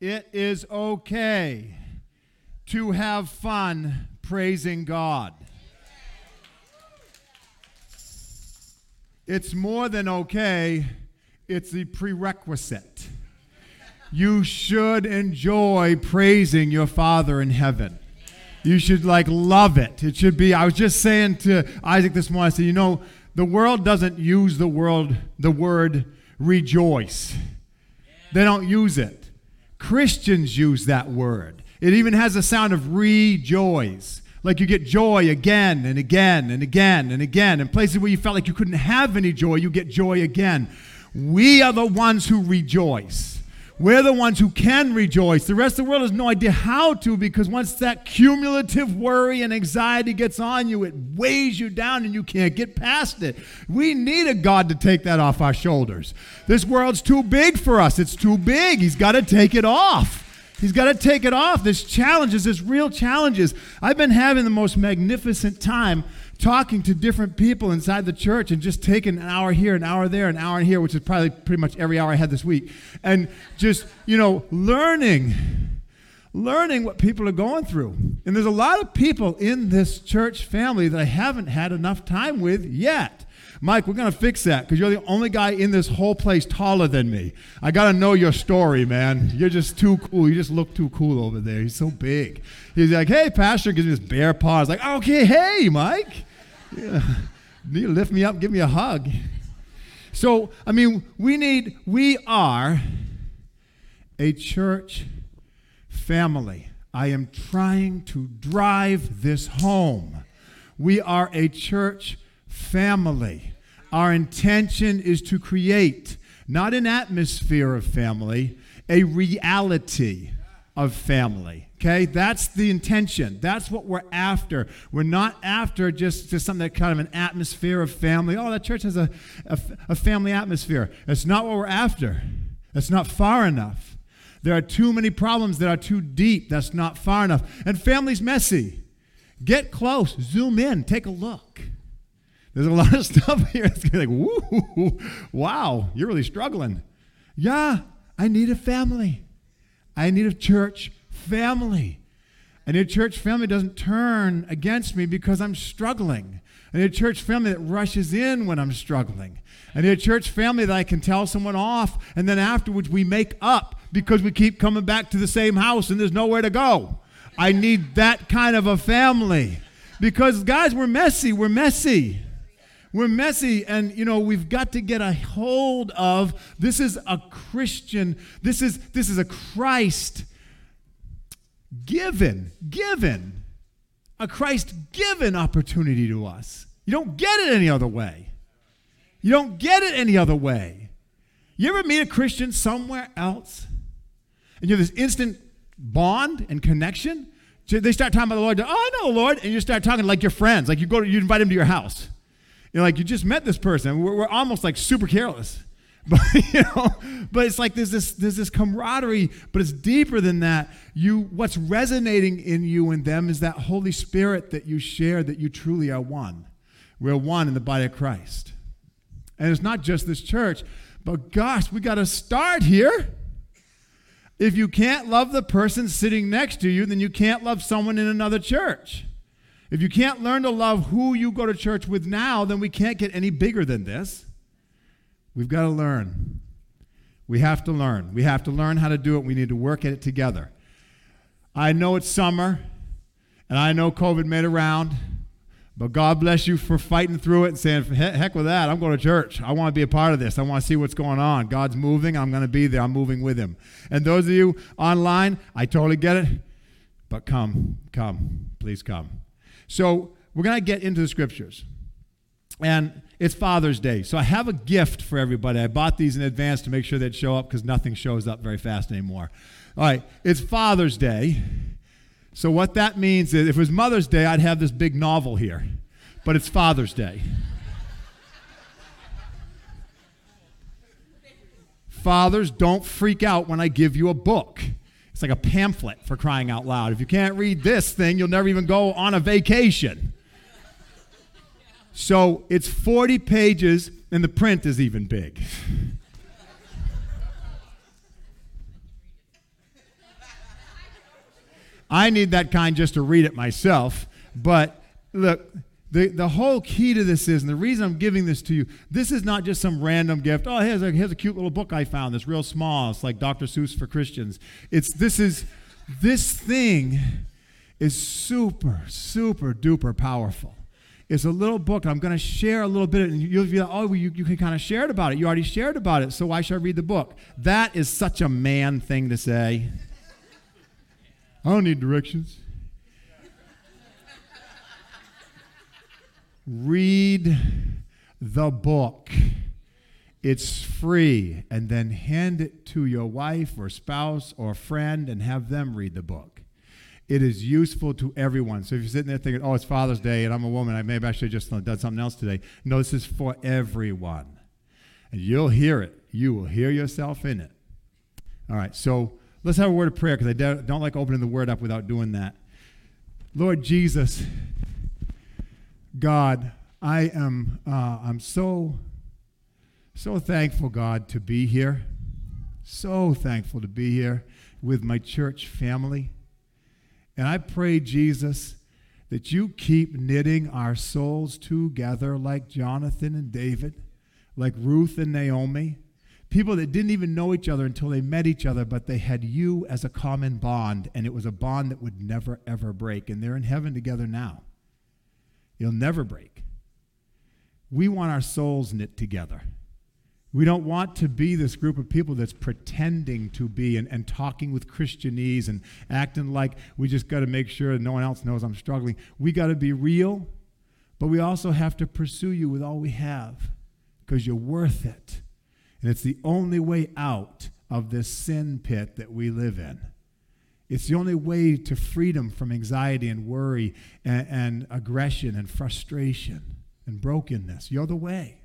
It is okay to have fun praising God. It's more than okay, it's the prerequisite. You should enjoy praising your Father in heaven. You should like love it. It should be. I was just saying to Isaac this morning. I said, you know, the world doesn't use the world the word rejoice. They don't use it. Christians use that word. It even has a sound of rejoice. Like you get joy again and again and again and again. In places where you felt like you couldn't have any joy, you get joy again. We are the ones who rejoice. We're the ones who can rejoice. The rest of the world has no idea how to because once that cumulative worry and anxiety gets on you, it weighs you down and you can't get past it. We need a God to take that off our shoulders. This world's too big for us. It's too big. He's got to take it off. He's got to take it off. There's challenges, there's real challenges. I've been having the most magnificent time talking to different people inside the church and just taking an hour here, an hour there, an hour here, which is probably pretty much every hour I had this week, and just, you know, learning, learning what people are going through. And there's a lot of people in this church family that I haven't had enough time with yet. Mike, we're going to fix that because you're the only guy in this whole place taller than me. I got to know your story, man. You're just too cool. You just look too cool over there. He's so big. He's like, hey, Pastor, gives me this bear paw. like, okay, hey, Mike. Yeah. Lift me up, give me a hug. So, I mean, we need, we are a church family. I am trying to drive this home. We are a church family. Our intention is to create not an atmosphere of family, a reality of family. Okay, that's the intention. That's what we're after. We're not after just, just something that kind of an atmosphere of family. Oh, that church has a, a, a family atmosphere. That's not what we're after. That's not far enough. There are too many problems that are too deep. That's not far enough. And family's messy. Get close, zoom in, take a look. There's a lot of stuff here. It's like, woo, wow, you're really struggling. Yeah, I need a family. I need a church family. And a church family doesn't turn against me because I'm struggling. I need a church family that rushes in when I'm struggling. I need a church family that I can tell someone off, and then afterwards we make up because we keep coming back to the same house and there's nowhere to go. I need that kind of a family. Because, guys, we're messy. We're messy. We're messy, and you know we've got to get a hold of this is a Christian, this is this is a Christ given, given, a Christ given opportunity to us. You don't get it any other way. You don't get it any other way. You ever meet a Christian somewhere else and you have this instant bond and connection? They start talking about the Lord. Oh, I know the Lord. And you start talking like your friends. Like you go, to, you invite them to your house. You're like, you just met this person. We're, we're almost like super careless. But you know, but it's like there's this there's this camaraderie, but it's deeper than that. You what's resonating in you and them is that Holy Spirit that you share that you truly are one. We're one in the body of Christ. And it's not just this church, but gosh, we got to start here. If you can't love the person sitting next to you, then you can't love someone in another church. If you can't learn to love who you go to church with now, then we can't get any bigger than this. We've got to learn. We have to learn. We have to learn how to do it. We need to work at it together. I know it's summer, and I know COVID made a round, but God bless you for fighting through it and saying, heck with that. I'm going to church. I want to be a part of this. I want to see what's going on. God's moving. I'm going to be there. I'm moving with Him. And those of you online, I totally get it, but come, come, please come. So we're going to get into the scriptures. And it's Father's Day. So I have a gift for everybody. I bought these in advance to make sure they'd show up because nothing shows up very fast anymore. All right, it's Father's Day. So what that means is if it was Mother's Day, I'd have this big novel here. But it's Father's Day. Fathers, don't freak out when I give you a book. It's like a pamphlet for crying out loud. If you can't read this thing, you'll never even go on a vacation. So it's 40 pages, and the print is even big. I need that kind just to read it myself. But look, the, the whole key to this is, and the reason I'm giving this to you, this is not just some random gift. Oh, here's a, here's a cute little book I found that's real small. It's like Dr. Seuss for Christians. It's this is this thing is super, super duper powerful. It's a little book. I'm going to share a little bit, of it. and you'll be like, oh, well, you, you can kind of share it about it. You already shared about it, so why should I read the book? That is such a man thing to say. I don't need directions. Read the book. It's free. And then hand it to your wife or spouse or friend and have them read the book. It is useful to everyone. So if you're sitting there thinking, oh, it's Father's Day and I'm a woman, I maybe I should have just done something else today. No, this is for everyone. And you'll hear it. You will hear yourself in it. All right, so let's have a word of prayer because I don't like opening the word up without doing that. Lord Jesus, God, I am uh, I'm so so thankful, God, to be here. So thankful to be here with my church family. And I pray, Jesus, that you keep knitting our souls together like Jonathan and David, like Ruth and Naomi, people that didn't even know each other until they met each other, but they had you as a common bond, and it was a bond that would never, ever break. And they're in heaven together now. It'll never break. We want our souls knit together. We don't want to be this group of people that's pretending to be and, and talking with Christianese and acting like we just got to make sure no one else knows I'm struggling. We got to be real, but we also have to pursue you with all we have because you're worth it. And it's the only way out of this sin pit that we live in. It's the only way to freedom from anxiety and worry and, and aggression and frustration and brokenness. You're the way.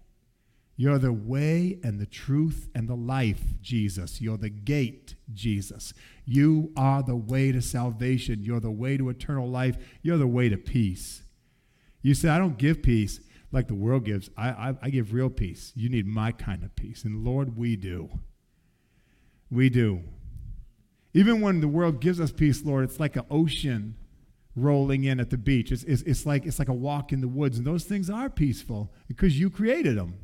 You're the way and the truth and the life, Jesus. You're the gate, Jesus. You are the way to salvation. You're the way to eternal life. You're the way to peace. You say, I don't give peace like the world gives. I, I, I give real peace. You need my kind of peace. And Lord, we do. We do. Even when the world gives us peace, Lord, it's like an ocean rolling in at the beach. It's, it's, it's, like, it's like a walk in the woods. And those things are peaceful because you created them.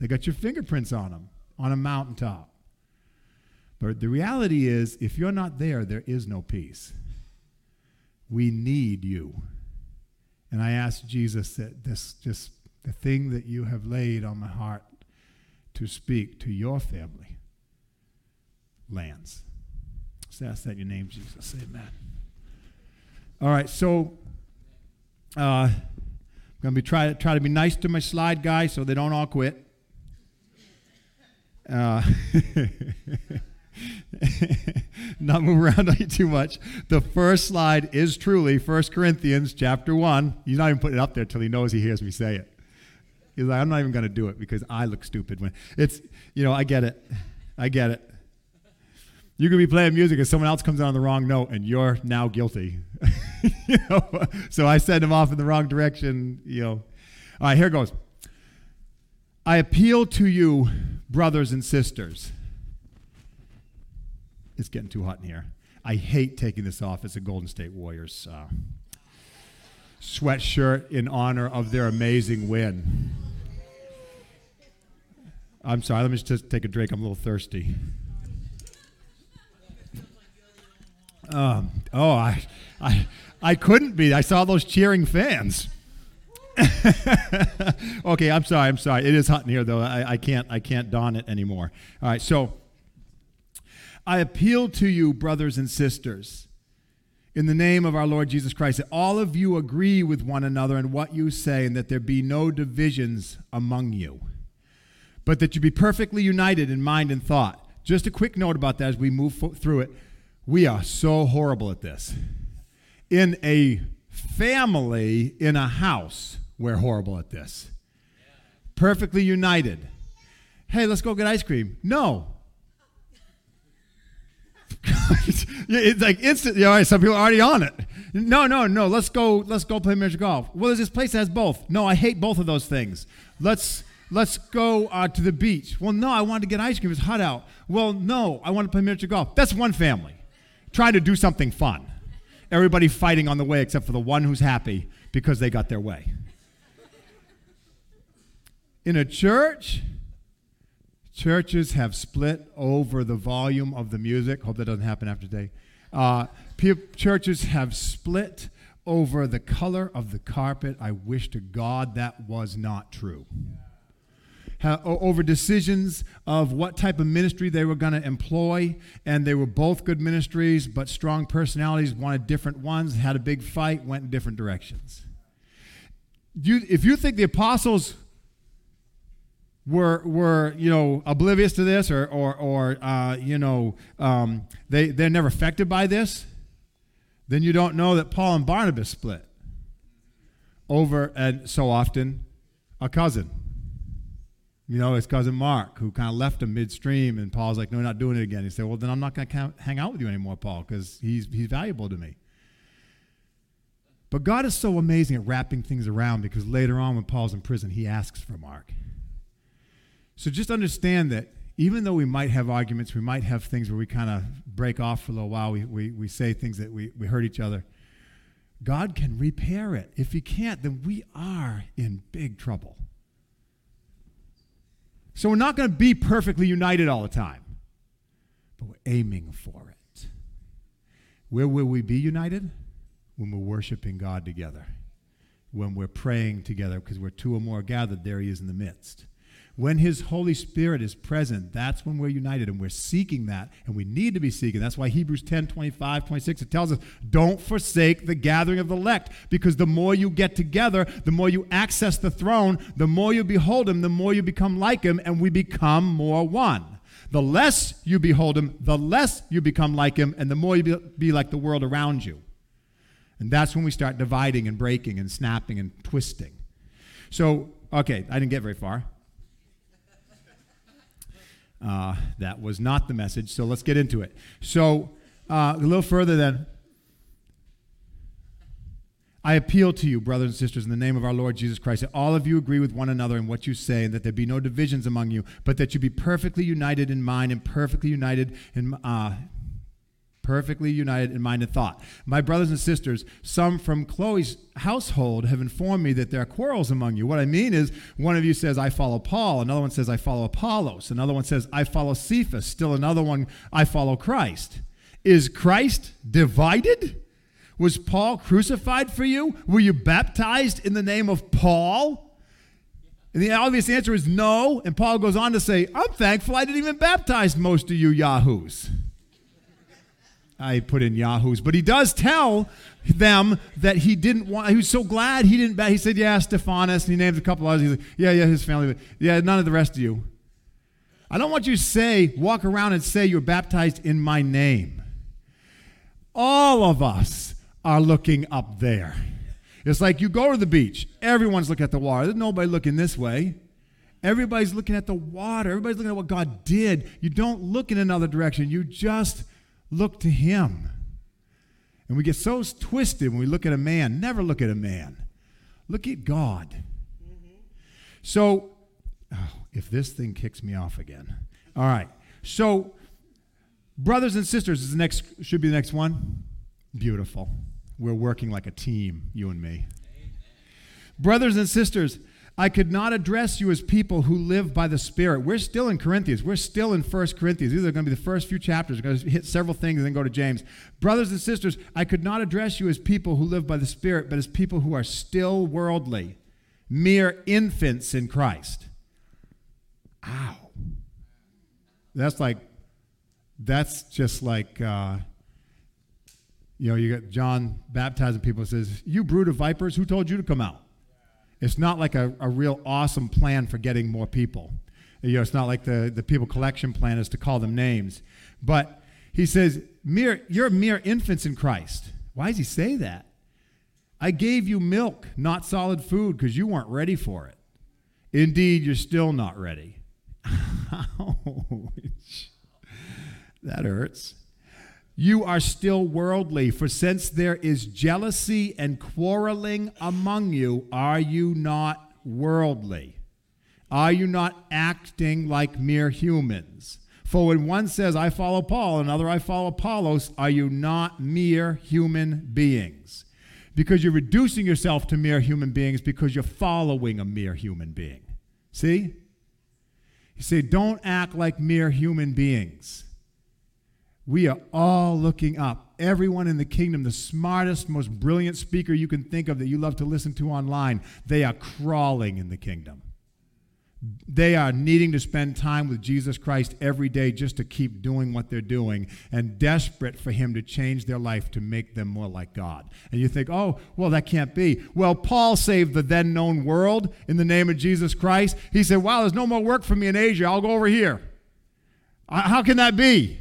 They got your fingerprints on them on a mountaintop. But the reality is, if you're not there, there is no peace. We need you. And I ask Jesus that this just the thing that you have laid on my heart to speak to your family lands. Just ask that in your name, Jesus. Amen. All right, so uh, I'm going to be try, try to be nice to my slide guys so they don't all quit. Uh, not move around on you too much. The first slide is truly 1 Corinthians chapter 1. He's not even putting it up there till he knows he hears me say it. He's like, I'm not even going to do it because I look stupid when it's, you know, I get it. I get it. You could be playing music and someone else comes on the wrong note and you're now guilty. you know? So I send him off in the wrong direction, you know. All right, here goes. I appeal to you, brothers and sisters. It's getting too hot in here. I hate taking this off as a Golden State Warriors uh, sweatshirt in honor of their amazing win. I'm sorry, let me just take a drink. I'm a little thirsty. Um, oh, I, I, I couldn't be. I saw those cheering fans. okay, I'm sorry. I'm sorry. It is hot in here, though. I, I can't. I can't don it anymore. All right. So, I appeal to you, brothers and sisters, in the name of our Lord Jesus Christ, that all of you agree with one another in what you say, and that there be no divisions among you, but that you be perfectly united in mind and thought. Just a quick note about that as we move through it. We are so horrible at this. In a family, in a house, we're horrible at this. Perfectly united. Hey, let's go get ice cream. No. it's like instant. You know, some people are already on it. No, no, no. Let's go. Let's go play miniature golf. Well, there's this place that has both. No, I hate both of those things. Let's let's go uh, to the beach. Well, no, I wanted to get ice cream. It's hot out. Well, no, I want to play miniature golf. That's one family trying to do something fun. everybody fighting on the way except for the one who's happy because they got their way. In a church, churches have split over the volume of the music. Hope that doesn't happen after today. Uh, churches have split over the color of the carpet. I wish to God that was not true. over decisions of what type of ministry they were going to employ, and they were both good ministries, but strong personalities wanted different ones, had a big fight, went in different directions. You, if you think the apostles were were you know oblivious to this or or or uh, you know um, they they're never affected by this, then you don't know that Paul and Barnabas split over and so often a cousin. You know, his cousin Mark, who kind of left him midstream, and Paul's like, "No, we're not doing it again." He said, "Well, then I'm not going to hang out with you anymore, Paul, because he's he's valuable to me." But God is so amazing at wrapping things around because later on, when Paul's in prison, he asks for Mark. So just understand that even though we might have arguments, we might have things where we kind of break off for a little while, we, we, we say things that we, we hurt each other. God can repair it. If He can't, then we are in big trouble. So we're not going to be perfectly united all the time, but we're aiming for it. Where will we be united? When we're worshiping God together, when we're praying together, because we're two or more gathered, there He is in the midst. When His Holy Spirit is present, that's when we're united and we're seeking that. And we need to be seeking. That's why Hebrews 10 25, 26, it tells us don't forsake the gathering of the elect because the more you get together, the more you access the throne, the more you behold Him, the more you become like Him, and we become more one. The less you behold Him, the less you become like Him, and the more you be like the world around you. And that's when we start dividing and breaking and snapping and twisting. So, okay, I didn't get very far. Uh, that was not the message, so let's get into it. So, uh, a little further then. I appeal to you, brothers and sisters, in the name of our Lord Jesus Christ, that all of you agree with one another in what you say, and that there be no divisions among you, but that you be perfectly united in mind and perfectly united in. Uh, perfectly united in mind and thought. My brothers and sisters, some from Chloe's household have informed me that there are quarrels among you. What I mean is, one of you says, I follow Paul. Another one says, I follow Apollos. Another one says, I follow Cephas. Still another one, I follow Christ. Is Christ divided? Was Paul crucified for you? Were you baptized in the name of Paul? And the obvious answer is no. And Paul goes on to say, I'm thankful I didn't even baptize most of you yahoos. I put in Yahoo's, but he does tell them that he didn't want. He was so glad he didn't. He said, "Yeah, Stephanas," and he named a couple others. He's like, "Yeah, yeah, his family, but yeah, none of the rest of you." I don't want you to say, walk around and say you're baptized in my name. All of us are looking up there. It's like you go to the beach. Everyone's looking at the water. There's nobody looking this way. Everybody's looking at the water. Everybody's looking at what God did. You don't look in another direction. You just Look to Him. And we get so twisted when we look at a man. Never look at a man. Look at God. Mm-hmm. So, oh, if this thing kicks me off again. All right. So, brothers and sisters is the next should be the next one. Beautiful. We're working like a team, you and me. Amen. Brothers and sisters, I could not address you as people who live by the Spirit. We're still in Corinthians. We're still in 1 Corinthians. These are going to be the first few chapters. We're going to hit several things and then go to James. Brothers and sisters, I could not address you as people who live by the Spirit, but as people who are still worldly, mere infants in Christ. Ow. That's like, that's just like, uh, you know, you got John baptizing people says, You brood of vipers, who told you to come out? It's not like a, a real awesome plan for getting more people. You know, it's not like the, the people collection plan is to call them names. But he says, mere, You're mere infants in Christ. Why does he say that? I gave you milk, not solid food, because you weren't ready for it. Indeed, you're still not ready. Ouch. That hurts you are still worldly. For since there is jealousy and quarreling among you, are you not worldly? Are you not acting like mere humans? For when one says, I follow Paul, another, I follow Apollos, are you not mere human beings? Because you're reducing yourself to mere human beings because you're following a mere human being. See? You say, don't act like mere human beings. We are all looking up. Everyone in the kingdom, the smartest, most brilliant speaker you can think of that you love to listen to online, they are crawling in the kingdom. They are needing to spend time with Jesus Christ every day just to keep doing what they're doing and desperate for Him to change their life to make them more like God. And you think, oh, well, that can't be. Well, Paul saved the then known world in the name of Jesus Christ. He said, wow, there's no more work for me in Asia. I'll go over here. Uh, how can that be?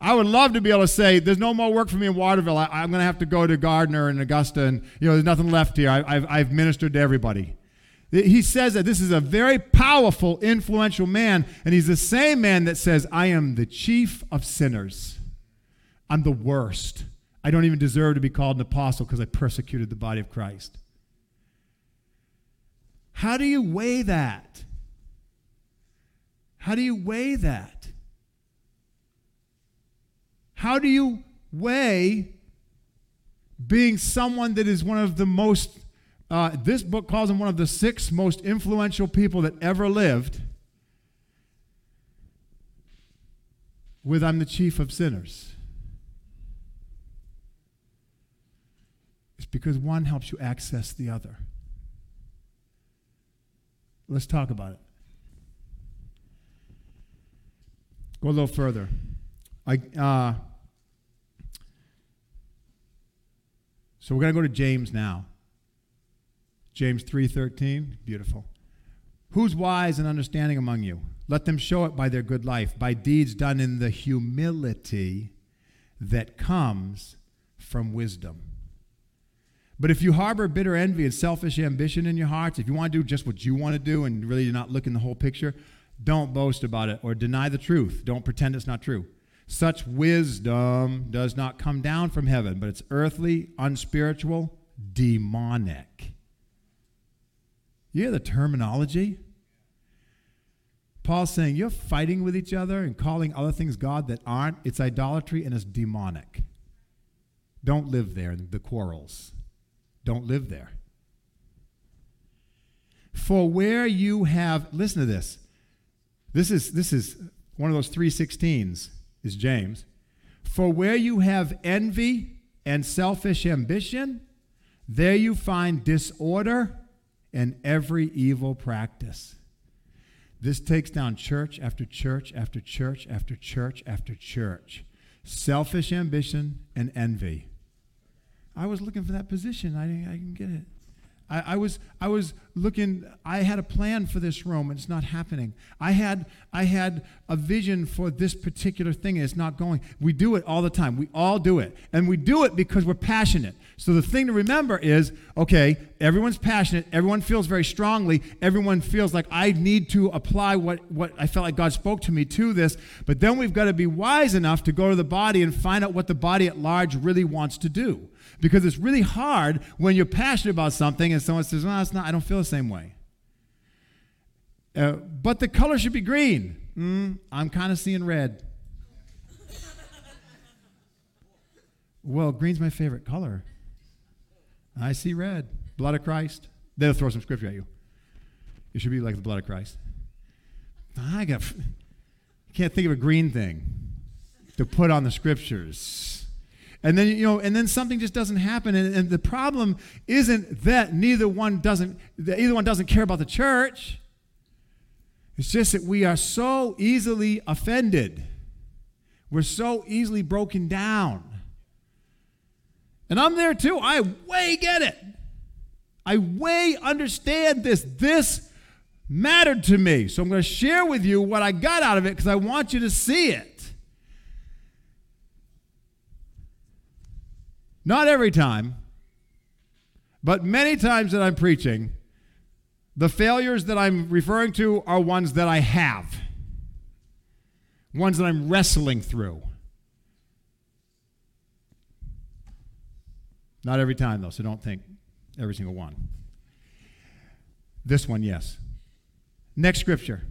I would love to be able to say, there's no more work for me in Waterville. I, am going to have to go to Gardiner and Augusta, and you know, there's nothing left here. I, I've, I've ministered to everybody. He says that this is a very powerful, influential man, and he's the same man that says, I am the chief of sinners. I'm the worst. I don't even deserve to be called an apostle because I persecuted the body of Christ. How do you weigh that? How do you weigh that? How do you weigh being someone that is one of the most uh, this book calls him one of the six most influential people that ever lived. With I'm the chief of sinners. It's because one helps you access the other. Let's talk about it. Go a little further. I, uh, so we're going to go to James now. James 3:13, beautiful. Who's wise and understanding among you? Let them show it by their good life, by deeds done in the humility that comes from wisdom. But if you harbor bitter envy and selfish ambition in your hearts, if you want to do just what you want to do and really not looking the whole picture, don't boast about it or deny the truth. Don't pretend it's not true. Such wisdom does not come down from heaven, but it's earthly, unspiritual, demonic. You hear the terminology? Paul's saying you're fighting with each other and calling other things God that aren't. It's idolatry and it's demonic. Don't live there, in the quarrels. Don't live there. For where you have, listen to this. This is, this is one of those 316s, is James. For where you have envy and selfish ambition, there you find disorder and every evil practice. This takes down church after church after church after church after church. Selfish ambition and envy. I was looking for that position. I, I didn't get it. I, I, was I was looking. I had a plan for this room, and it's not happening. I had I had a vision for this particular thing, and it's not going. We do it all the time. We all do it, and we do it because we're passionate. So the thing to remember is, okay, everyone's passionate. Everyone feels very strongly. Everyone feels like I need to apply what what I felt like God spoke to me to this. But then we've got to be wise enough to go to the body and find out what the body at large really wants to do because it's really hard when you're passionate about something and someone says, "Well, it's not. I don't feel the same way." Uh, but the color should be green. Mm, I'm kind of seeing red. well, green's my favorite color. I see red. Blood of Christ. They'll throw some scripture at you. It should be like the blood of Christ. I got. Can't think of a green thing to put on the scriptures. And then, you know, and then something just doesn't happen. And, and the problem isn't that neither one doesn't, that either one doesn't care about the church. It's just that we are so easily offended. We're so easily broken down. And I'm there too. I way get it. I way understand this. This mattered to me. So I'm going to share with you what I got out of it because I want you to see it. Not every time, but many times that I'm preaching, the failures that I'm referring to are ones that I have, ones that I'm wrestling through. Not every time, though, so don't think every single one. This one, yes. Next scripture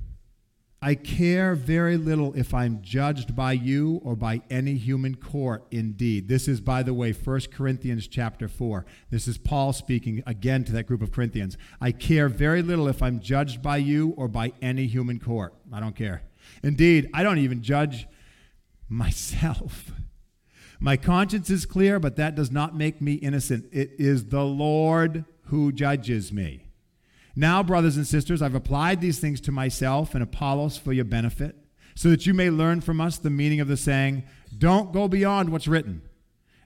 I care very little if I'm judged by you or by any human court indeed. This is, by the way, 1 Corinthians chapter 4. This is Paul speaking again to that group of Corinthians. I care very little if I'm judged by you or by any human court. I don't care. Indeed, I don't even judge myself. My conscience is clear, but that does not make me innocent. It is the Lord who judges me. Now, brothers and sisters, I've applied these things to myself and Apollos for your benefit, so that you may learn from us the meaning of the saying, Don't go beyond what's written.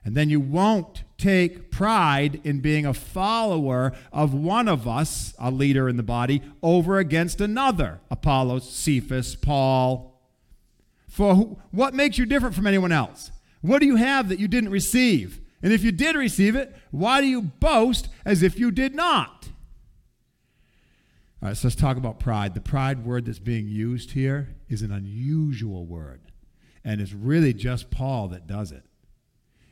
And then you won't take pride in being a follower of one of us, a leader in the body, over against another Apollos, Cephas, Paul. For who, what makes you different from anyone else? What do you have that you didn't receive? And if you did receive it, why do you boast as if you did not? All right, so let's talk about pride. The pride word that's being used here is an unusual word, and it's really just Paul that does it.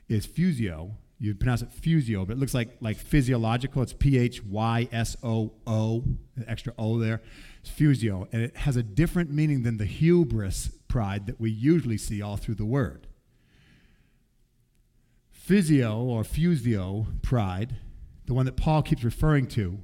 It's physio. You pronounce it physio, but it looks like like physiological. It's P H Y S O O, extra O there. It's physio, and it has a different meaning than the hubris pride that we usually see all through the word. Physio or physio pride, the one that Paul keeps referring to,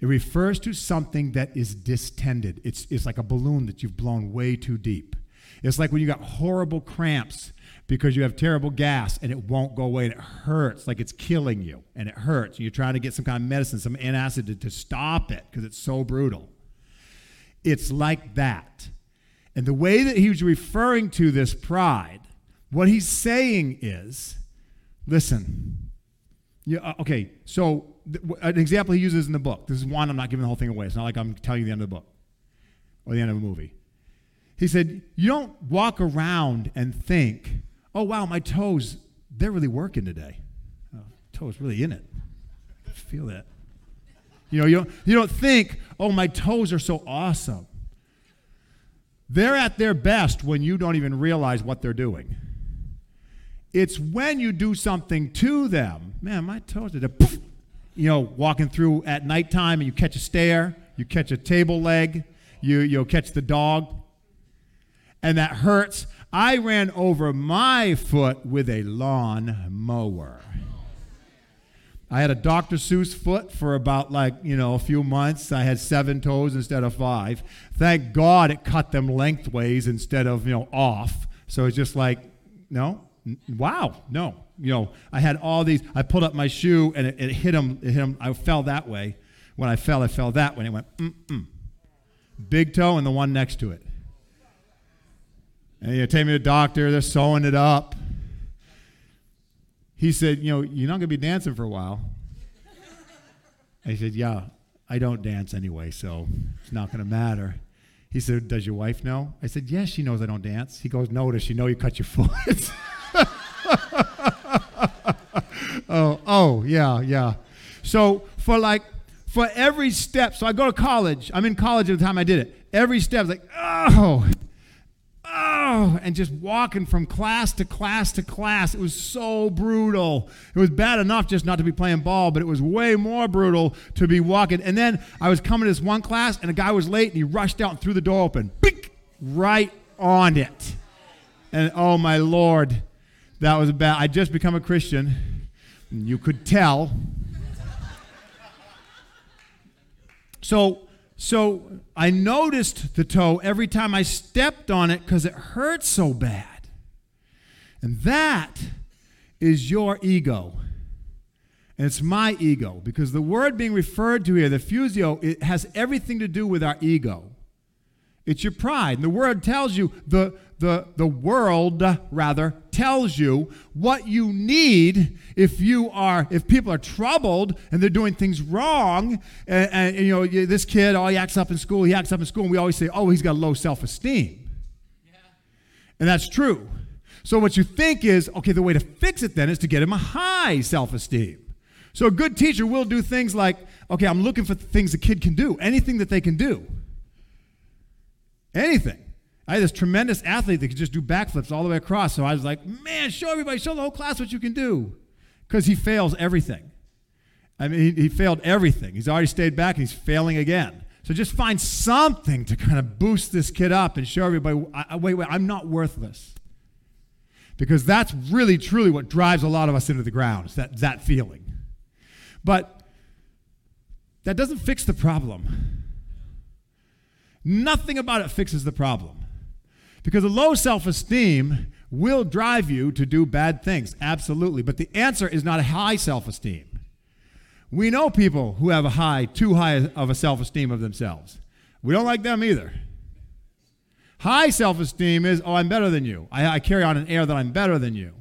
it refers to something that is distended. It's, it's like a balloon that you've blown way too deep. It's like when you got horrible cramps because you have terrible gas and it won't go away and it hurts like it's killing you and it hurts. You're trying to get some kind of medicine, some antacid to, to stop it because it's so brutal. It's like that. And the way that he was referring to this pride, what he's saying is listen, yeah, uh, okay, so an example he uses in the book. This is one, I'm not giving the whole thing away. It's not like I'm telling you the end of the book or the end of a movie. He said, You don't walk around and think, oh, wow, my toes, they're really working today. Oh, toes really in it. Feel that. You know, you don't, you don't think, oh, my toes are so awesome. They're at their best when you don't even realize what they're doing. It's when you do something to them. Man, my toes are, poof, you know, walking through at nighttime and you catch a stair, you catch a table leg, you, you'll catch the dog, and that hurts. I ran over my foot with a lawn mower. I had a Dr. Seuss foot for about like, you know, a few months. I had seven toes instead of five. Thank God it cut them lengthways instead of, you know, off. So it's just like, no, wow, no, you know, I had all these. I pulled up my shoe and it, it hit him. It hit him. I fell that way. When I fell, I fell that way. It went mm mm. Big toe and the one next to it. And you take me to the doctor. They're sewing it up. He said, you know, you're not going to be dancing for a while. I said, yeah, I don't dance anyway, so it's not going to matter. He said, does your wife know? I said, yes, she knows I don't dance. He goes, no, does she know you cut your foot? oh, oh, yeah, yeah. So for like for every step, so I go to college. I'm in college at the time I did it. Every step, like, oh, oh, and just walking from class to class to class. It was so brutal. It was bad enough just not to be playing ball, but it was way more brutal to be walking. And then I was coming to this one class, and a guy was late, and he rushed out and threw the door open, right on it. And oh my Lord, that was bad. I just become a Christian. You could tell. So, so I noticed the toe every time I stepped on it because it hurt so bad. And that is your ego. And it's my ego because the word being referred to here, the physio, it has everything to do with our ego. It's your pride. And the word tells you, the, the, the world, rather, tells you what you need if you are, if people are troubled and they're doing things wrong. And, and, you know, this kid, oh, he acts up in school, he acts up in school, and we always say, oh, he's got low self esteem. Yeah. And that's true. So what you think is, okay, the way to fix it then is to get him a high self esteem. So a good teacher will do things like, okay, I'm looking for things the kid can do, anything that they can do. Anything. I had this tremendous athlete that could just do backflips all the way across. So I was like, man, show everybody, show the whole class what you can do. Because he fails everything. I mean, he, he, failed everything. He's already stayed back and he's failing again. So just find something to kind of boost this kid up and show everybody, I, wait, wait, I'm not worthless. Because that's really, truly what drives a lot of us into the ground, is that, that feeling. But that doesn't fix the problem. Nothing about it fixes the problem. Because a low self esteem will drive you to do bad things, absolutely. But the answer is not a high self esteem. We know people who have a high, too high of a self esteem of themselves. We don't like them either. High self esteem is, oh, I'm better than you. I, I, carry on an air that I'm better than you.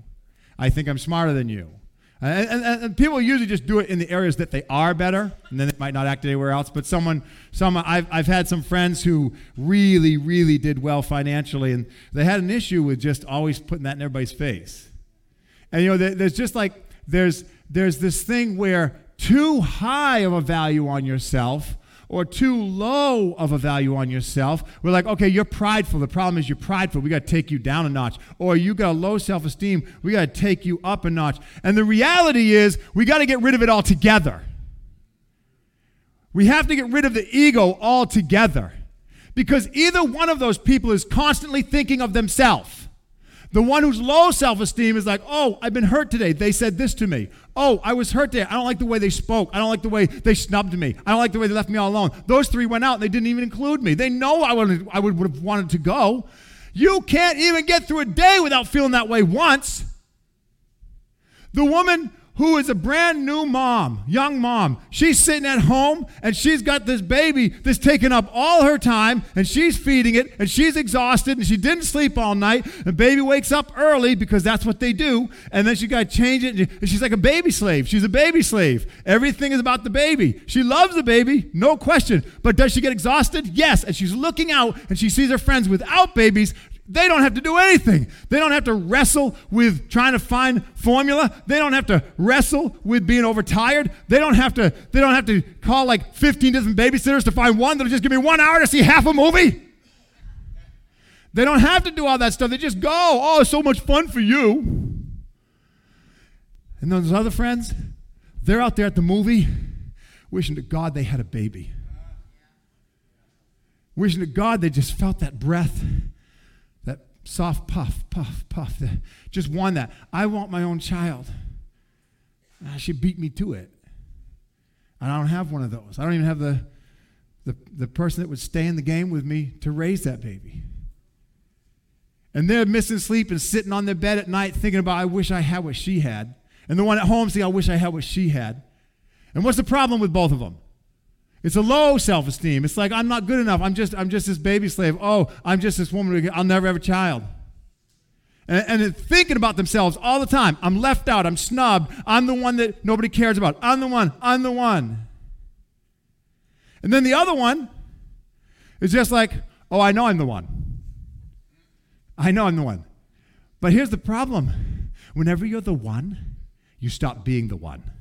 I think I'm smarter than you. And, and, and, people usually just do it in the areas that they are better, and then they might not act anywhere else. But someone, some I've, I've had some friends who really, really did well financially, and they had an issue with just always putting that in everybody's face. And you know, there's just like there's there's this thing where too high of a value on yourself or too low of a value on yourself, we're like, okay, you're prideful. The problem is you're prideful. We got to take you down a notch. Or you got a low self esteem. We got to take you up a notch. And the reality is, we got to get rid of it altogether. We have to get rid of the ego altogether. Because either one of those people is constantly thinking of themselves. The one who's low self esteem is like, oh, I've been hurt today. They said this to me. Oh, I was hurt today. I don't like the way they spoke. I don't like the way they snubbed me. I don't like the way they left me all alone. Those three went out and they didn't even include me. They know I would, I would, would have wanted to go. You can't even get through a day without feeling that way once. The woman who is a brand new mom, young mom. She's sitting at home and she's got this baby that's taking up all her time and she's feeding it and she's exhausted and she didn't sleep all night. And baby wakes up early because that's what they do. And then she got to change it and she's like a baby slave. She's a baby slave. Everything is about the baby. She loves the baby, no question. But does she get exhausted? Yes. And she's looking out and she sees her friends without babies they don't have to do anything. They don't have to wrestle with trying to find formula. They don't have to wrestle with being overtired. They don't have to they don't have to call like 15 different babysitters to find one that'll just give me 1 hour to see half a movie. They don't have to do all that stuff. They just go. Oh, it's so much fun for you. And those other friends, they're out there at the movie wishing to God they had a baby. Wishing to God they just felt that breath soft puff, puff, puff. Just won that. I want my own child. Ah, she beat me to it. And I don't have one of those. I don't even have the, the, the person that would stay in the game with me to raise that baby. And they're missing sleep and sitting on their bed at night thinking about, I wish I had what she had. And the one at home saying, I wish I had what she had. And what's the problem with both of them? It's a low self-esteem. It's like I'm not good enough. I'm just I'm just this baby slave. Oh, I'm just this woman. I'll never have a child. And, and thinking about themselves all the time. I'm left out. I'm snubbed. I'm the one that nobody cares about. I'm the one. I'm the one. And then the other one is just like, oh, I know I'm the one. I know I'm the one. But here's the problem. Whenever you're the one, you stop being the one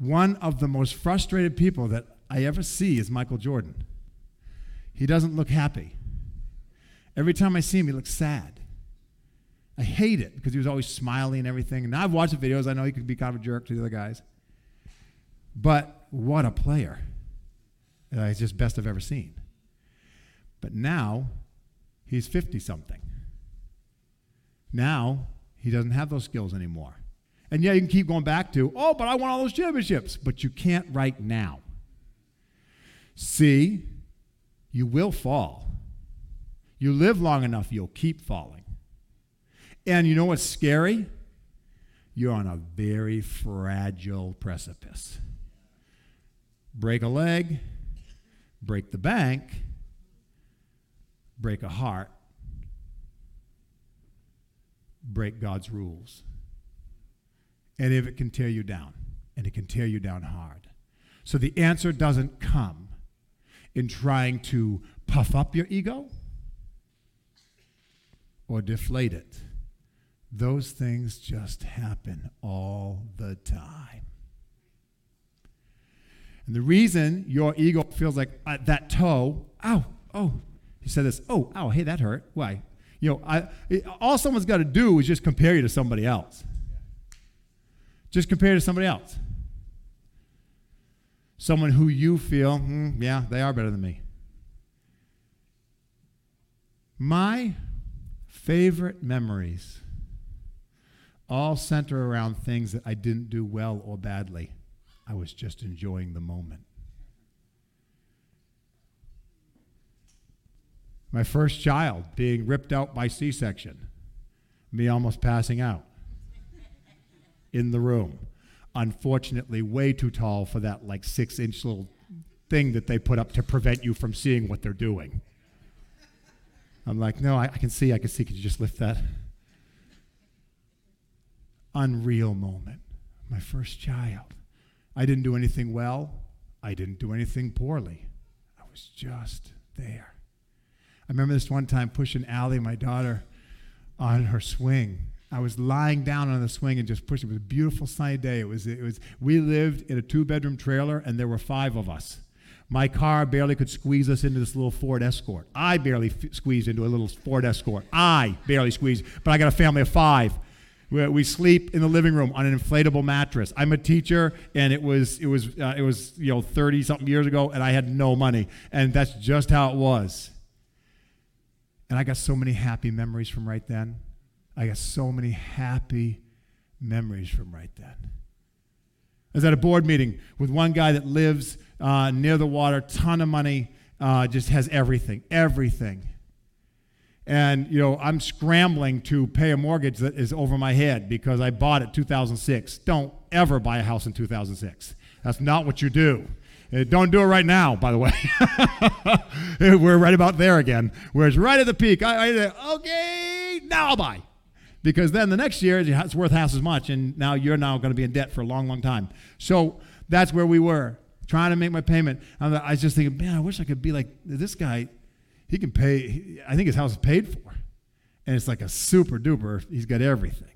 one of the most frustrated people that I ever see is Michael Jordan. He doesn't look happy. Every time I see him, he looks sad. I hate it because he was always smiling and everything. And I've watched the videos. I know he could be kind of a jerk to the other guys. But what a player. Uh, he's just best I've ever seen. But now he's 50 something. Now he doesn't have those skills anymore. And yeah, you can keep going back to, oh, but I want all those championships. But you can't right now. See, you will fall. You live long enough, you'll keep falling. And you know what's scary? You're on a very fragile precipice. Break a leg, break the bank, break a heart, break God's rules and if it can tear you down, and it can tear you down hard. So the answer doesn't come in trying to puff up your ego or deflate it. Those things just happen all the time. And the reason your ego feels like uh, that toe, ow, oh, he said this, oh, ow, hey, that hurt. Why? You know, I, it, all someone's got to do is just compare you to somebody else. Just compare to somebody else. someone who you feel, hmm, yeah, they are better than me. My favorite memories all center around things that I didn't do well or badly. I was just enjoying the moment. My first child being ripped out by C section, me almost passing out in the room. Unfortunately, way too tall for that like six inch little thing that they put up to prevent you from seeing what they're doing. I'm like, no, I, I can see, I can see. Could you just lift that? Unreal moment. My first child. I didn't do anything well. I didn't do anything poorly. I was just there. I remember this one time pushing Allie, my daughter, on her swing. I was lying down on the swing and just pushing. It was a beautiful sunny day. It was, it was, we lived in a two bedroom trailer and there were five of us. My car barely could squeeze us into this little Ford Escort. I barely f- squeezed into a little Ford Escort. I barely squeezed, but I got a family of five. We, we sleep in the living room on an inflatable mattress. I'm a teacher, and it was it was uh, it was you know 30 something years ago, and I had no money, and that's just how it was. And I got so many happy memories from right then. I got so many happy memories from right then. I was at a board meeting with one guy that lives uh, near the water, ton of money, uh, just has everything, everything. And, you know, I'm scrambling to pay a mortgage that is over my head because I bought it 2006. Don't ever buy a house in 2006. That's not what you do. Uh, don't do it right now, by the way. We're right about there again. Where it's right at the peak. I, I okay, now I'll buy. Because then the next year it's worth half as much, and now you're now going to be in debt for a long, long time. So that's where we were trying to make my payment. I was just thinking, man, I wish I could be like this guy. He can pay, I think his house is paid for. And it's like a super duper, he's got everything.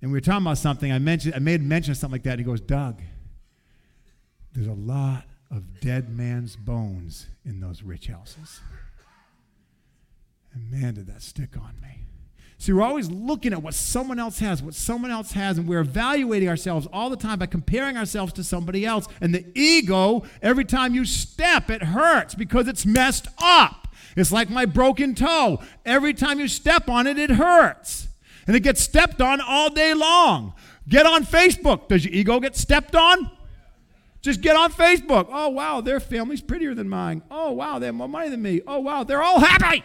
And we were talking about something. I mentioned, I made mention of something like that. And he goes, Doug, there's a lot of dead man's bones in those rich houses. And man, did that stick on me. See, we're always looking at what someone else has, what someone else has, and we're evaluating ourselves all the time by comparing ourselves to somebody else. And the ego, every time you step, it hurts because it's messed up. It's like my broken toe. Every time you step on it, it hurts. And it gets stepped on all day long. Get on Facebook. Does your ego get stepped on? Just get on Facebook. Oh, wow, their family's prettier than mine. Oh, wow, they have more money than me. Oh, wow, they're all happy.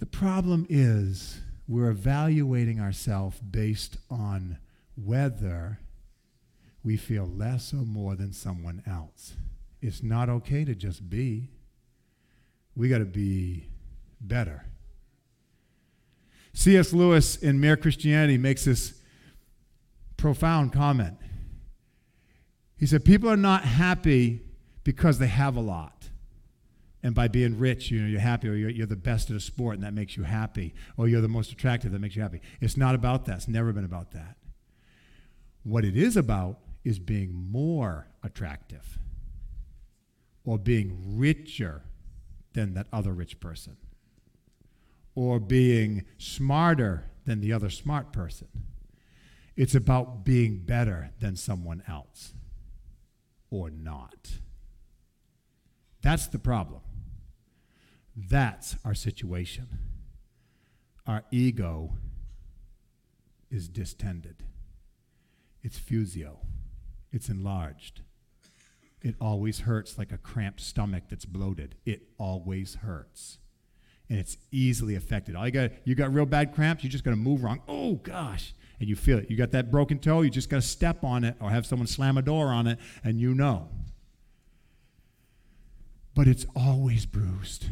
The problem is we're evaluating ourselves based on whether we feel less or more than someone else. It's not okay to just be. We got to be better. C.S. Lewis in Mere Christianity makes this profound comment. He said, People are not happy because they have a lot and by being rich, you know, you're happy, or you're, you're, the best at a sport, and that makes you happy, or you're the most attractive, that makes you happy. It's not about that. It's never been about that. What it is about is being more attractive, or being richer than that other rich person, or being smarter than the other smart person. It's about being better than someone else, or not. That's the problem. That's our situation. Our ego is distended, it's fusio, it's enlarged. It always hurts like a cramped stomach that's bloated. It always hurts. And it's easily affected. All you got you got real bad cramps, you're just gotta move wrong. Oh gosh. And you feel it. You got that broken toe, you just gotta step on it or have someone slam a door on it, and you know. But it's always bruised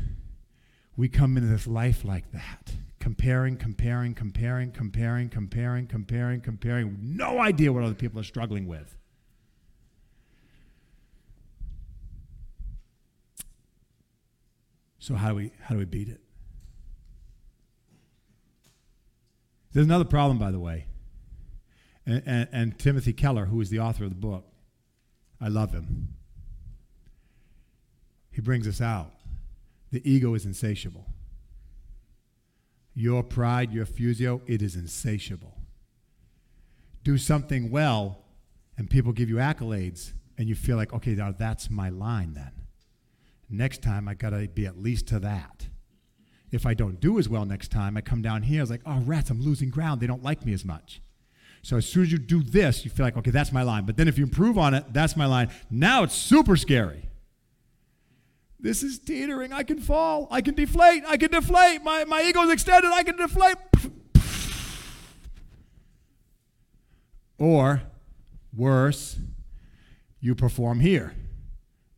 we come into this life like that comparing, comparing, comparing, comparing, comparing, comparing, comparing. No idea what other people are struggling with. So how do we how do we beat it? There's another problem, by the way. And, and, and Timothy Keller, who is the author of the book, I love him. He brings us out. The ego is insatiable. Your pride, your fusio, it is insatiable. do something well and people give you accolades and you feel like, okay, now that's my line then. Next time I got to be at least to that. If I don't do as well next time, I come down here, I was like, oh, rats, I'm losing ground. They don't like me as much. So as soon as you do this, you feel like, okay, that's my line. But then if you improve on it, that's my line. Now it's super scary. This is teetering. I can fall. I can deflate. I can deflate. My, my ego's extended. I can deflate. Or worse, you perform here.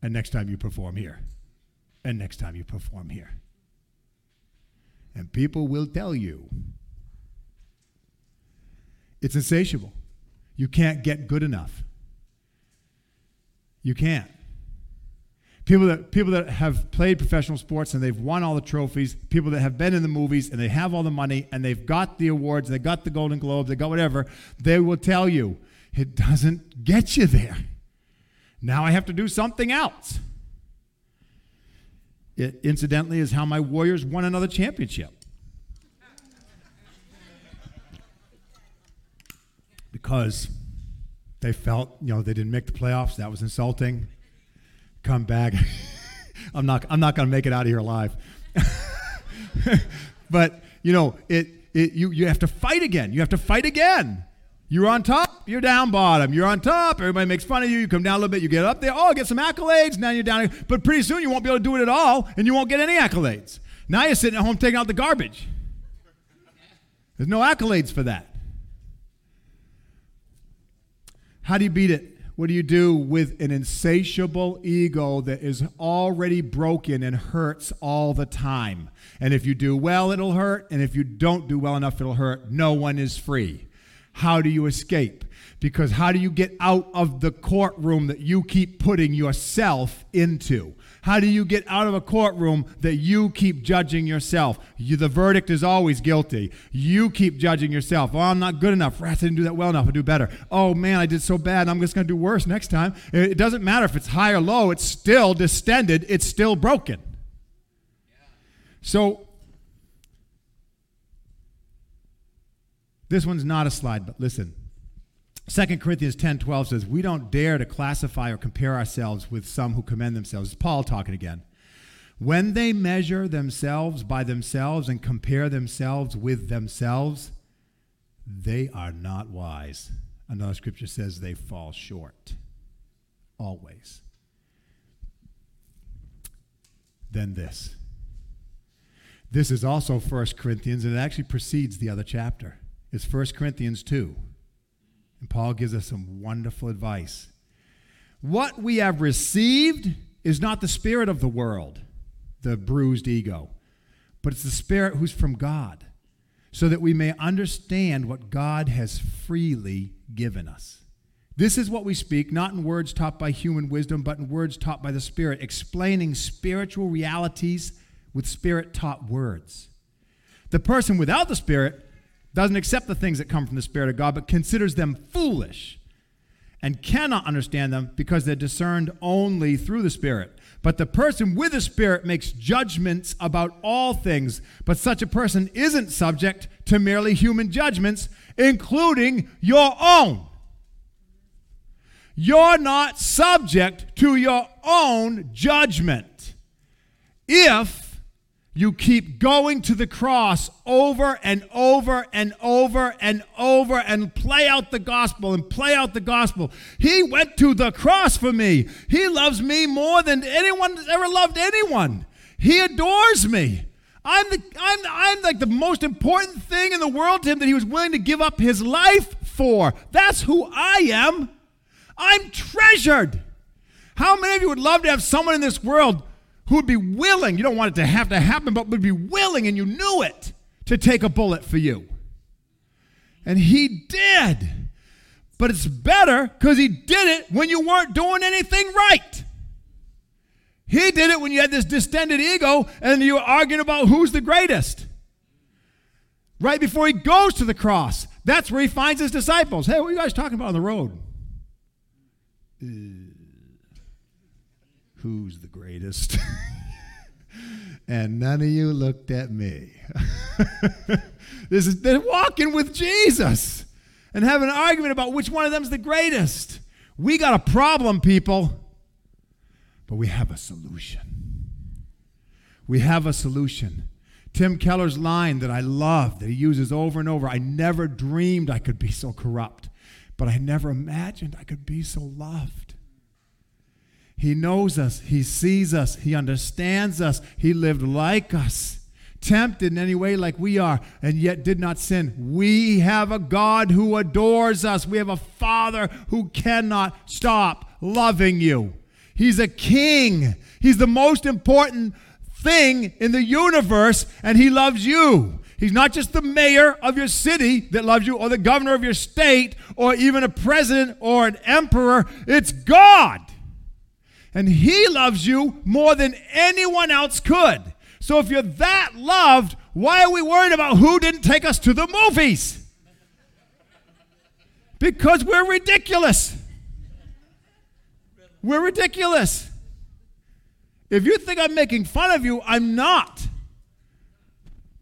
And next time you perform here. And next time you perform here. And people will tell you it's insatiable. You can't get good enough. You can't. People that, people that have played professional sports and they've won all the trophies, people that have been in the movies and they have all the money and they've got the awards, they got the Golden Globe, they got whatever, they will tell you it doesn't get you there. Now I have to do something else. It, incidentally, is how my Warriors won another championship. because they felt, you know, they didn't make the playoffs. That was insulting. Come back. I'm not, I'm not going to make it out of here alive. but, you know, it, it, you, you have to fight again. You have to fight again. You're on top, you're down bottom. You're on top, everybody makes fun of you. You come down a little bit, you get up there. Oh, get some accolades. Now you're down. But pretty soon you won't be able to do it at all, and you won't get any accolades. Now you're sitting at home taking out the garbage. There's no accolades for that. How do you beat it? What do you do with an insatiable ego that is already broken and hurts all the time? And if you do well, it'll hurt. And if you don't do well enough, it'll hurt. No one is free. How do you escape? Because how do you get out of the courtroom that you keep putting yourself into? How do you get out of a courtroom that you keep judging yourself? You, the verdict is always guilty. You keep judging yourself. Oh, I'm not good enough. I didn't do that well enough. I'll do better. Oh, man, I did so bad. I'm just going to do worse next time. It doesn't matter if it's high or low. It's still distended. It's still broken. So, this one's not a slide, but listen. 2 Corinthians 10 12 says, We don't dare to classify or compare ourselves with some who commend themselves. It's Paul talking again. When they measure themselves by themselves and compare themselves with themselves, they are not wise. Another scripture says they fall short. Always. Then this. This is also 1 Corinthians, and it actually precedes the other chapter. It's 1 Corinthians 2. And Paul gives us some wonderful advice. What we have received is not the spirit of the world, the bruised ego, but it's the spirit who's from God, so that we may understand what God has freely given us. This is what we speak, not in words taught by human wisdom, but in words taught by the Spirit, explaining spiritual realities with Spirit taught words. The person without the Spirit doesn't accept the things that come from the Spirit of God, but considers them foolish and cannot understand them because they're discerned only through the Spirit. But the person with the Spirit makes judgments about all things, but such a person isn't subject to merely human judgments, including your own. You're not subject to your own judgment. If you keep going to the cross over and over and over and over and play out the gospel and play out the gospel. He went to the cross for me. He loves me more than anyone has ever loved anyone. He adores me. I'm, the, I'm, I'm like the most important thing in the world to him that he was willing to give up his life for. That's who I am. I'm treasured. How many of you would love to have someone in this world who would be willing, you don't want it to have to happen, but would be willing, and you knew it, to take a bullet for you. And he did. But it's better because he did it when you weren't doing anything right. He did it when you had this distended ego and you were arguing about who's the greatest. Right before he goes to the cross, that's where he finds his disciples. Hey, what are you guys talking about on the road? Uh, who's the greatest? and none of you looked at me. this is they're walking with Jesus. and have an argument about which one of them's the greatest. We got a problem, people, but we have a solution. We have a solution. Tim Keller's line that I love, that he uses over and over I never dreamed I could be so corrupt, but I never imagined I could be so loved. He knows us, He sees us, He understands us, He lived like us tempted in any way like we are, and yet did not sin. We have a God who adores us. We have a Father who cannot stop loving you. He's a king. He's the most important thing in the universe, and He loves you. He's not just the mayor of your city that loves you, or the governor of your state, or even a president or an emperor. It's God. And He loves you more than anyone else could. So if you're that loved, why are we worried about who didn't take us to the movies? Because we're ridiculous. We're ridiculous. If you think I'm making fun of you, I'm not.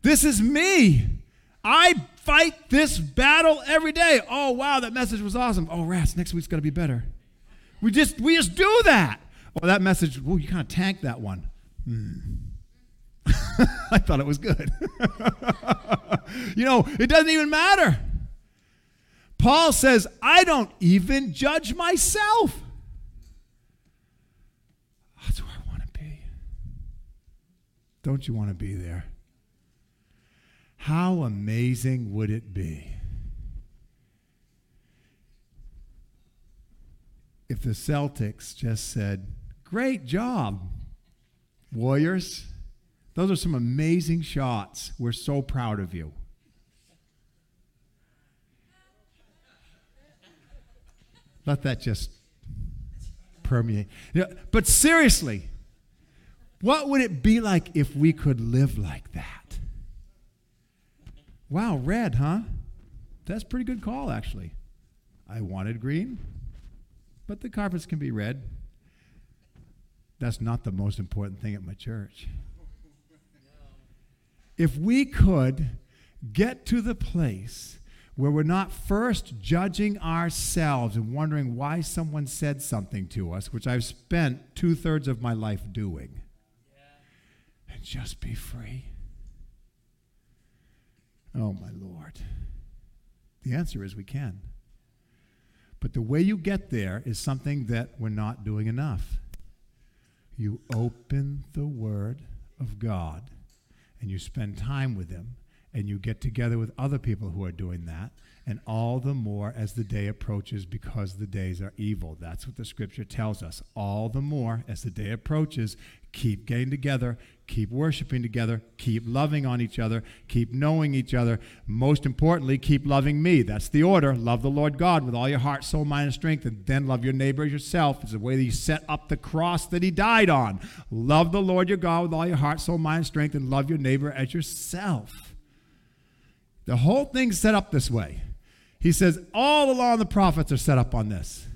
This is me. I fight this battle every day. Oh wow, that message was awesome. Oh rats, next week's gonna be better. We just we just do that. Oh, that message, oh, you kind of tanked that one. Hmm. I thought it was good. you know, it doesn't even matter. Paul says, I don't even judge myself. That's where I want to be. Don't you want to be there? How amazing would it be if the Celtics just said, Great job, Warriors. Those are some amazing shots. We're so proud of you. Let that just permeate. But seriously, what would it be like if we could live like that? Wow, red, huh? That's pretty good call, actually. I wanted green, but the carpets can be red. That's not the most important thing at my church if we could get to the place where we're not first judging ourselves and wondering why someone said something to us, which I've spent two thirds of my life doing, yeah. and just be free. Oh, my Lord. The answer is we can. But the way you get there is something that we're not doing enough. You open the Word of God and you spend time with Him and you get together with other people who are doing that, and all the more as the day approaches because the days are evil. That's what the scripture tells us. All the more as the day approaches, keep getting together, keep worshiping together, keep loving on each other, keep knowing each other. Most importantly, keep loving me. That's the order. Love the Lord God with all your heart, soul, mind, and strength, and then love your neighbor as yourself. It's the way that He set up the cross that He died on. Love the Lord your God with all your heart, soul, mind, and strength, and love your neighbor as yourself. The whole thing's set up this way. He says all along the prophets are set up on this.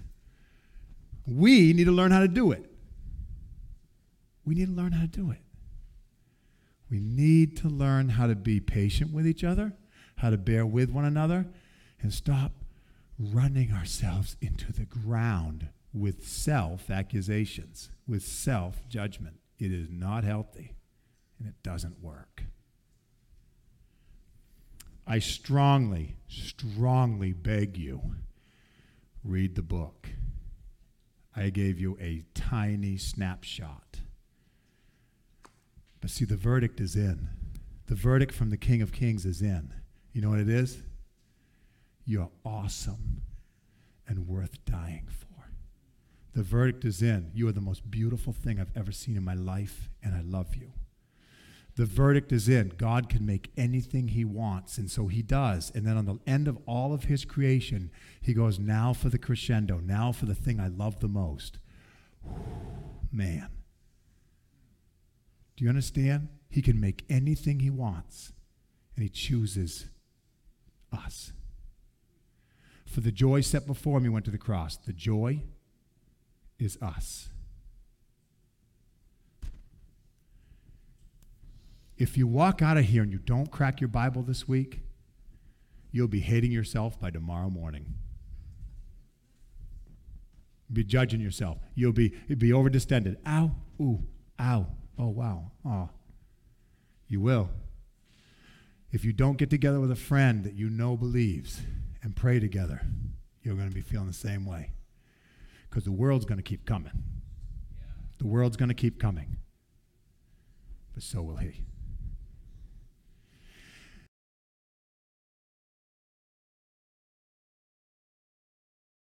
We need to learn how to do it. We need to learn how to do it. We need to learn how to be patient with each other, how to bear with one another, and stop running ourselves into the ground with self accusations, with self judgment. It is not healthy and it doesn't work. I strongly, strongly beg you read the book. I gave you a tiny snapshot. But see, the verdict is in. The verdict from the King of Kings is in. You know what it is? You're awesome and worth dying for. The verdict is in. You are the most beautiful thing I've ever seen in my life, and I love you. The verdict is in. God can make anything he wants, and so he does. And then on the end of all of his creation, he goes, Now for the crescendo, now for the thing I love the most. Man. Do you understand? He can make anything he wants, and he chooses us. For the joy set before him, he went to the cross. The joy is us. If you walk out of here and you don't crack your Bible this week, you'll be hating yourself by tomorrow morning. Be judging yourself. You'll be you'll be over distended. Ow, ooh, ow, oh wow, oh. You will. If you don't get together with a friend that you know believes and pray together, you're going to be feeling the same way. Because the world's going to keep coming. The world's going to keep coming. But so will he.